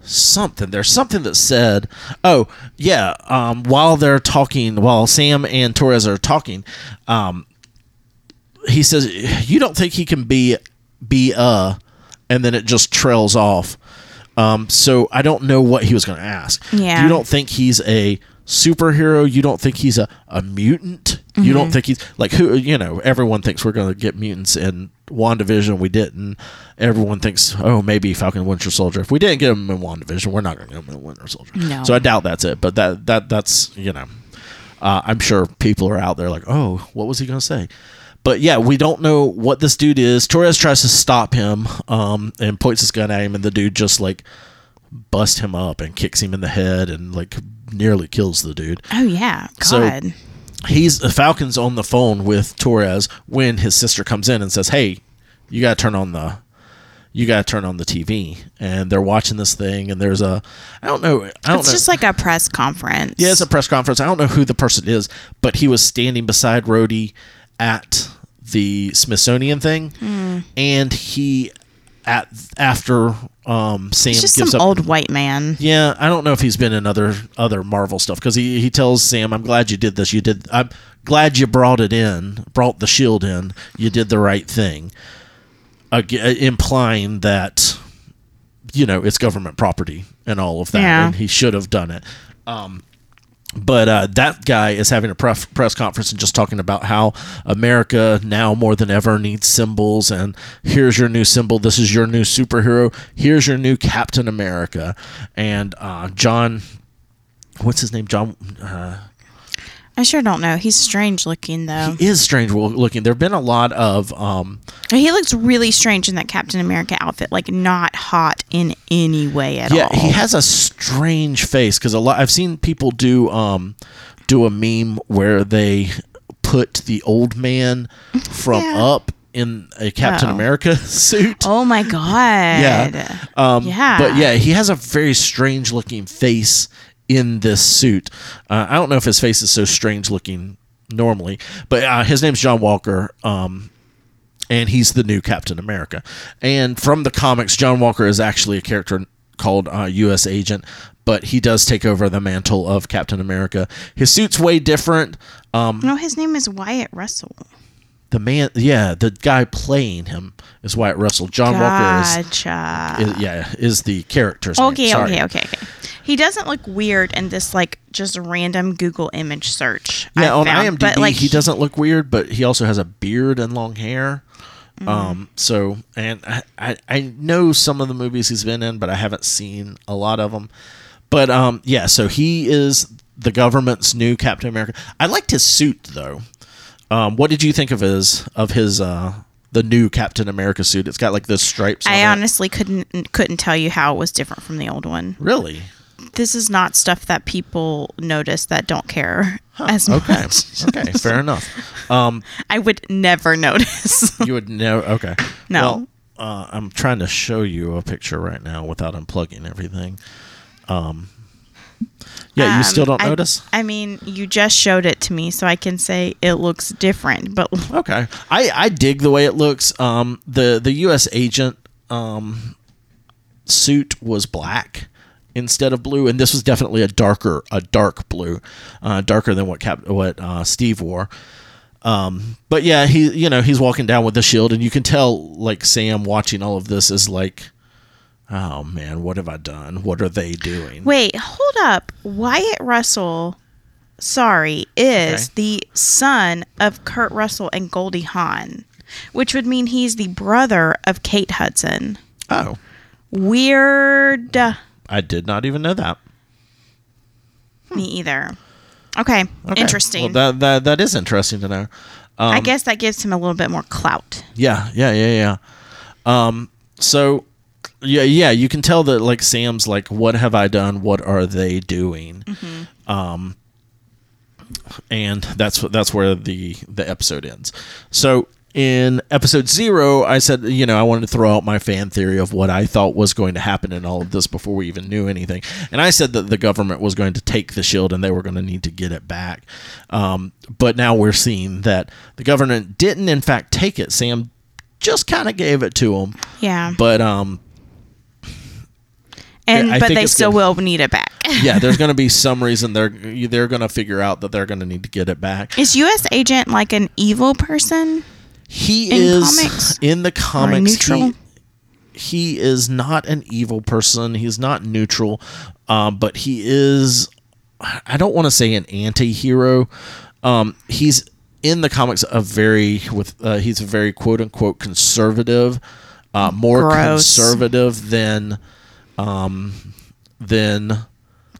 something. There's something that said, "Oh yeah," um, while they're talking, while Sam and Torres are talking, um, he says, "You don't think he can be be a," and then it just trails off. Um, so I don't know what he was going to ask. Yeah. You don't think he's a superhero? You don't think he's a, a mutant? You don't think he's like who? You know, everyone thinks we're going to get mutants in WandaVision. We didn't. Everyone thinks, oh, maybe Falcon Winter Soldier. If we didn't get him in WandaVision, we're not going to get him in Winter Soldier. No. So I doubt that's it. But that that that's you know, uh, I'm sure people are out there like, oh, what was he going to say? But yeah, we don't know what this dude is. Torres tries to stop him um, and points his gun at him, and the dude just like busts him up and kicks him in the head and like nearly kills the dude. oh yeah, So- God. He's Falcon's on the phone with Torres when his sister comes in and says, "Hey, you got to turn on the." You gotta turn on the TV, and they're watching this thing. And there's a, I don't know, I don't it's know. just like a press conference. Yeah, it's a press conference. I don't know who the person is, but he was standing beside Rhodey at the Smithsonian thing, Hmm. and he at after um, Sam It's just gives some up. old white man. yeah, I don't know if he's been in other other Marvel stuff because he he tells Sam, "I'm glad you did this. You did. I'm glad you brought it in, brought the shield in. You did the right thing." Ag- implying that you know it's government property and all of that, Yeah. and he should have done it. Um, but uh, that guy is having a press press conference and just talking about how America now more than ever needs symbols, and here's your new symbol. This is your new superhero. Here's your new Captain America. And uh, John, what's his name? John. Uh, I sure don't know. He's strange looking though. he is strange looking. There have been a lot of um, He looks really strange in that Captain America outfit, like not hot in any way at yeah, all. Yeah, he has a strange face because a lot. I've seen people do um, do a meme where they put the old man from Yeah. Up in a Captain Oh. America suit. oh my god. Yeah. Um, Yeah. But yeah, he has a very strange looking face in this suit. Uh, I don't know if his face is so strange looking normally, but uh, his name's John Walker. Um, and he's the new Captain America. And from the comics, John Walker is actually a character called uh, U.S. Agent, but he does take over the mantle of Captain America. His suit's way different. Um, No, his name is Wyatt Russell. the man, yeah, the guy playing him is Wyatt Russell. John Walker is is, yeah, is the character's name. Okay, okay, okay, okay. He doesn't look weird in this like just random Google image search. Yeah, I on found. IMDb, but, like, he doesn't look weird, but he also has a beard and long hair. Mm. Um, so, and I, I, I know some of the movies he's been in, but I haven't seen a lot of them. But um, yeah, so he is the government's new Captain America. I liked his suit though. Um, what did you think of his of his uh the new Captain America suit? It's got like those stripes. on I it. honestly couldn't couldn't tell you how it was different from the old one. really This is not stuff that people notice that don't care as okay much. okay fair enough. Um, I would never notice. You would know. Okay. No. Well, uh, I'm trying to show you a picture right now without unplugging everything. Um, yeah, you Um, still don't I- notice? I mean, you just showed it to me, so I can say it looks different. But Okay. I, I dig the way it looks. Um, the the U.S. agent um, suit was black instead of blue, and this was definitely a darker a dark blue, uh, darker than what Cap what uh, Steve wore. Um, but yeah, he you know he's walking down with the shield, and you can tell like Sam watching all of this is like, oh man, what have I done? What are they doing? wait, hold up. Wyatt Russell, sorry, is Okay. the son of Kurt Russell and Goldie Hawn, which would mean he's the brother of Kate Hudson. Oh, Weird. I did not even know that. Me either. Okay, Okay. interesting. Well, that, that that is interesting to know. I guess that gives him a little bit more clout. Yeah, yeah, yeah, yeah. Um, so yeah, yeah, you can tell that like Sam's like, what have I done? What are they doing? Um, and that's what that's where the the episode ends. So in episode zero, I said, you know, I wanted to throw out my fan theory of what I thought was going to happen in all of this before we even knew anything. And I said that the government was going to take the shield and they were going to need to get it back. Um, but now we're seeing that the government didn't, in fact, take it. Sam just kind of gave it to them. Yeah. But um, and I but they still gonna- will need it back. yeah, there's going to be some reason they're they're going to figure out that they're going to need to get it back. Is U.S. Agent like an evil person? He in is comics? in the comics. He, he is not an evil person. He's not neutral, um, but he is. I don't want to say an anti-hero. Um, he's in the comics a very with uh, he's a very quote unquote conservative, uh, more Gross. conservative than um, than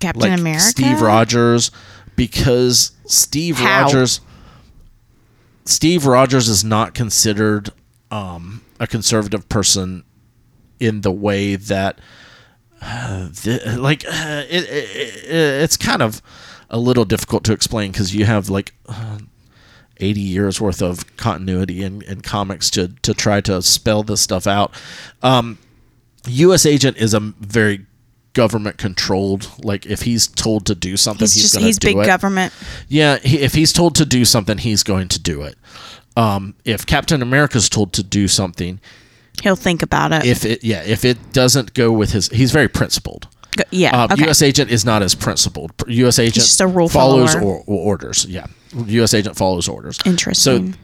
Captain like America. Steve Rogers because Steve How? Rogers Steve Rogers is not considered um, a conservative person in the way that uh, the, like uh, it, it, it, it's kind of a little difficult to explain because you have like uh, 80 years worth of continuity in, in comics to to try to spell this stuff out um, U.S. agent is a very government controlled. Like if he's told to do something, He's he's, just going he's to do big it. government. Yeah, he, if he's told to do something, he's going to do it. Um, if Captain America's told to do something, He'll think about it. if it yeah, if it doesn't go with his, he's very principled. Go- yeah. Uh, okay. U.S. agent is not as principled. U.S. agent just a rule follows or, or orders. Yeah, U.S. agent follows orders. Interesting. So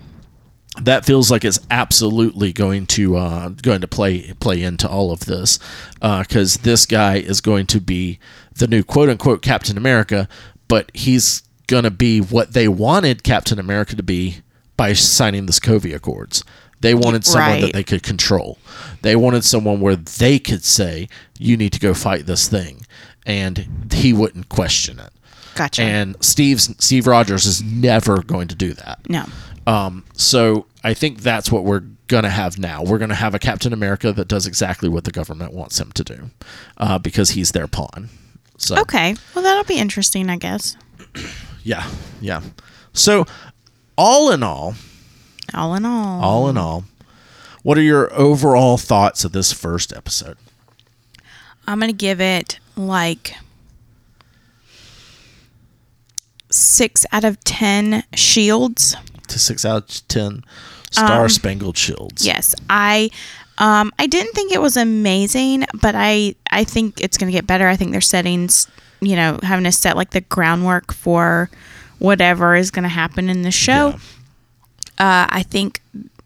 that feels like it's absolutely going to uh, going to play play into all of this because this guy is going to be the new quote unquote Captain America, but he's going to be what they wanted Captain America to be by signing the Sokovia Accords. They wanted someone Right. that they could control. They wanted someone where they could say, "You need to go fight this thing," and he wouldn't question it. gotcha. And Steve's Steve Rogers is never going to do that. no. Um, so I think that's what we're gonna have now. We're gonna have a Captain America that does exactly what the government wants him to do, uh, because he's their pawn. So Okay. Well, that'll be interesting, I guess. yeah, yeah. So all in all, All in all. all in all, what are your overall thoughts of this first episode? I'm going to give it like six out of 10 shields. To six out of ten, Star Spangled Shields. Yes. I. Um, I didn't think it was amazing, but I, I think it's going to get better. I think they're settings, you know, having to set like the groundwork for whatever is going to happen in the show. Yeah. Uh, I think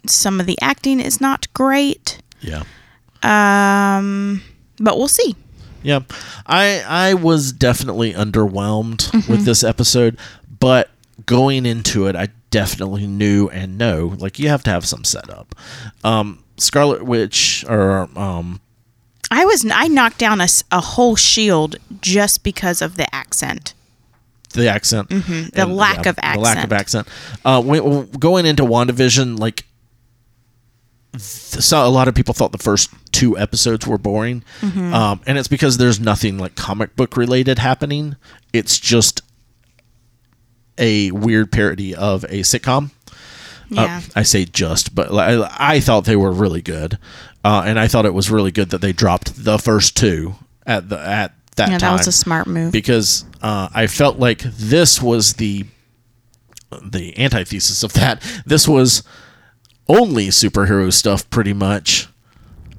some of the acting is not great, Yeah. um, but we'll see. Yeah, I I was definitely underwhelmed with this episode, but going into it, I definitely knew and know like you have to have some setup. Um, Scarlet Witch or um, I was I knocked down a whole shield just because of the accent. the accent, Mm-hmm. The lack of accent, the lack of accent. Uh, when, going into WandaVision, like. So a lot of people thought the first two episodes were boring, Mm-hmm. um, and it's because there's nothing like comic book related happening. It's just a weird parody of a sitcom. Uh, Yeah. I say just, but I, I thought they were really good, uh, and I thought it was really good that they dropped the first two at the at that time. yeah, time that was a smart move. because uh, I felt like this was the the antithesis of that. This was only superhero stuff, pretty much,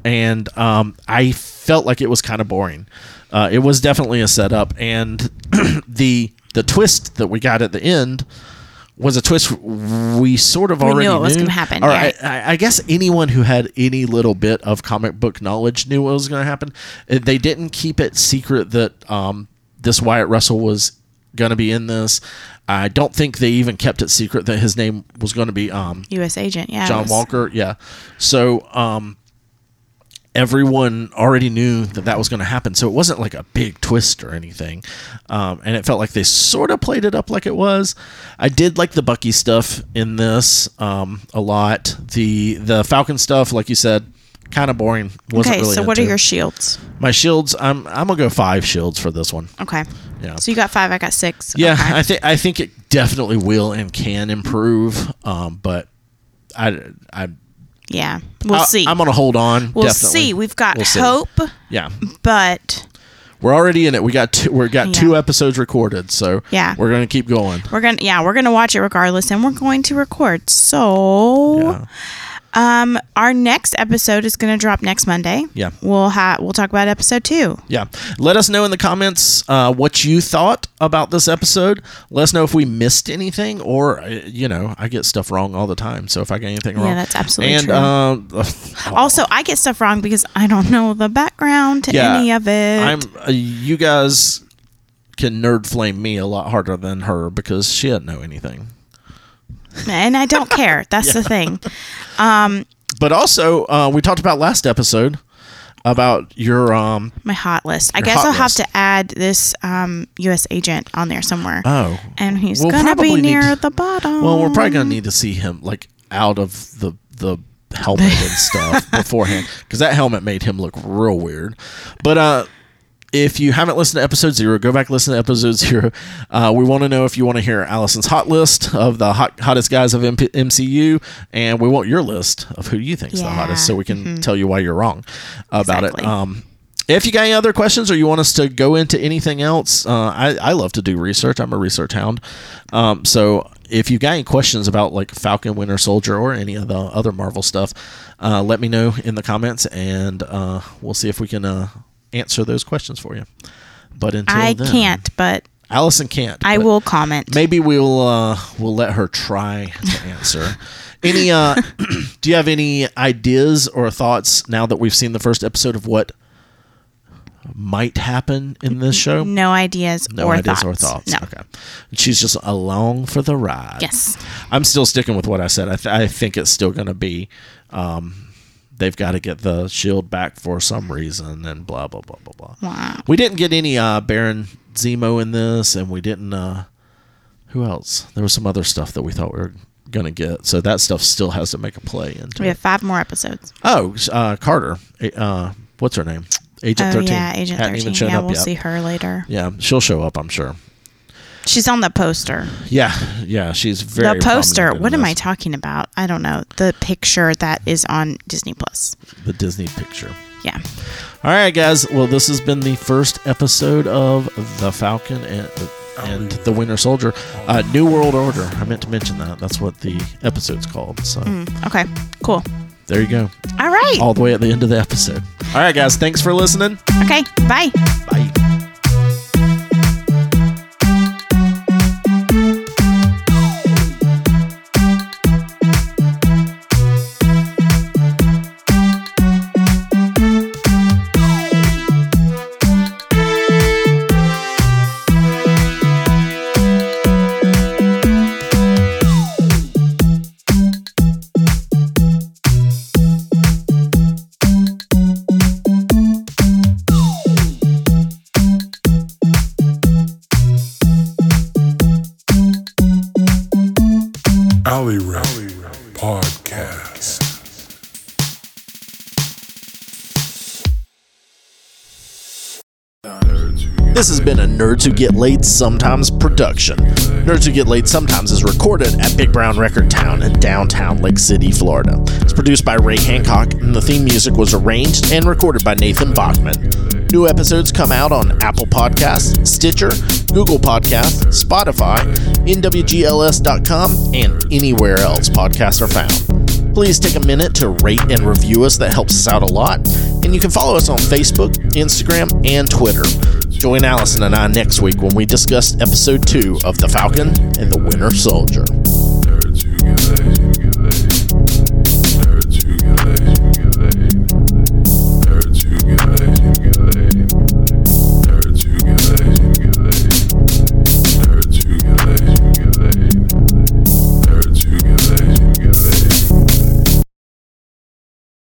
and um, I felt like it was kind of boring. Uh, it was definitely a setup, and the the twist that we got at the end was a twist we sort of We already knew it was gonna happen, Or yeah. I, I, guess anyone who had any little bit of comic book knowledge knew what was going to happen. Uh, They didn't keep it secret that um, this Wyatt Russell was going to be in this. I don't think they even kept it secret that his name was going to be um, U.S. agent. Yeah. John Walker. Yeah. So um, everyone already knew that that was going to happen. So it wasn't like a big twist or anything. Um, and it felt like they sort of played it up like it was. I did like the Bucky stuff in this um, a lot. The the Falcon stuff, like you said, kind of boring. Wasn't okay, really so what are your shields? my shields? I'm I'm gonna go five shields for this one. Okay. Yeah. So you got five, I got six. Yeah, Okay. I think I think it definitely will and can improve. Um, but I I yeah. We'll I- see. I'm gonna hold on. we'll definitely. see. We've got We'll see. hope, Yeah, but we're already in it. We got two, we got Yeah. two episodes recorded, so Yeah. we're gonna keep going. we're gonna yeah, we're gonna watch it regardless and we're going to record. So Yeah. Um our next episode is gonna drop next Monday. Yeah. We'll have we'll talk about episode two. Yeah. Let us know in the comments uh, what you thought about this episode. Let us know if we missed anything, or uh, you know, I get stuff wrong all the time. So if I get anything wrong, Yeah, that's absolutely and, true. um, Also, I get stuff wrong because I don't know the background to Yeah, any of it. I'm. Uh, you guys can nerd flame me a lot harder than her because she doesn't know anything. And I don't care. That's the thing. But also, uh, we talked about last episode about your um. My hot list. I guess I'll have to add this um, U.S. agent on there somewhere. Oh, and he's we'll gonna be near to- the bottom. Well, we're probably gonna need to see him like out of the the helmet and stuff beforehand because that helmet made him look real weird. But uh, if you haven't listened to episode zero, go back listen to episode zero. Uh, we want to know if you want to hear Allison's hot list of the hot, hottest guys of MCU, and we want your list of who you think's the Yeah. hottest, so we can tell you why you're wrong about Exactly. it. Um, if you got any other questions or you want us to go into anything else, uh, I, I love to do research. I'm a research hound. Um, so if you got any questions about like Falcon, Winter Soldier, or any of the other Marvel stuff, uh, let me know in the comments, and uh, we'll see if we can uh, answer those questions for you. But until I then, can't, but Allison can't. I will comment. Maybe we'll uh, we'll let her try to answer. any? Uh, do you have any ideas or thoughts now that we've seen the first episode of what might happen in this show? No ideas No or ideas thoughts. or thoughts. No. Okay. She's just along for the ride. Yes. I'm still sticking with what I said. I, th- I think it's still going to be. Um, they've got to get the shield back for some reason, and blah blah blah blah blah. Wow. We didn't get any uh, Baron Zemo in this, and we didn't. Uh, who else? There was some other stuff that we thought we were gonna get, so that stuff still has to make a play into. We have five more episodes. Oh, uh, Carter. Uh, what's her name? Agent oh Thirteen. yeah, Agent Hadn't even Thirteen. shown Yeah, we'll yet. see her later. Yeah, she'll show up, I'm sure. She's on the poster. Yeah, yeah, she's very. the poster. What am I talking about? I don't know. The picture that is on Disney Plus. The Disney picture. Yeah. All right, guys. Well, this has been the first episode of The Falcon and, and the Winter Soldier. Uh, New World Order. I meant to mention that. That's what the episode's called. So Mm, okay. Cool. there you go. All right. All the way at the end of the episode. All right, guys. Thanks for listening. Okay. Bye. Bye. Been a Nerds Who Get Late Sometimes production. Nerds Who Get Late Sometimes is recorded at Big Brown Record Town in downtown Lake City, Florida. It's produced by Ray Hancock, and the theme music was arranged and recorded by Nathan Bachman. New episodes come out on Apple Podcasts, Stitcher, Google Podcasts, Spotify, NWGLS.com, and anywhere else podcasts are found. Please take a minute to rate and review us, that helps us out a lot. And you can follow us on Facebook, Instagram, and Twitter. Join Allison and I next week when we discuss episode 2 of The Falcon and the Winter Soldier.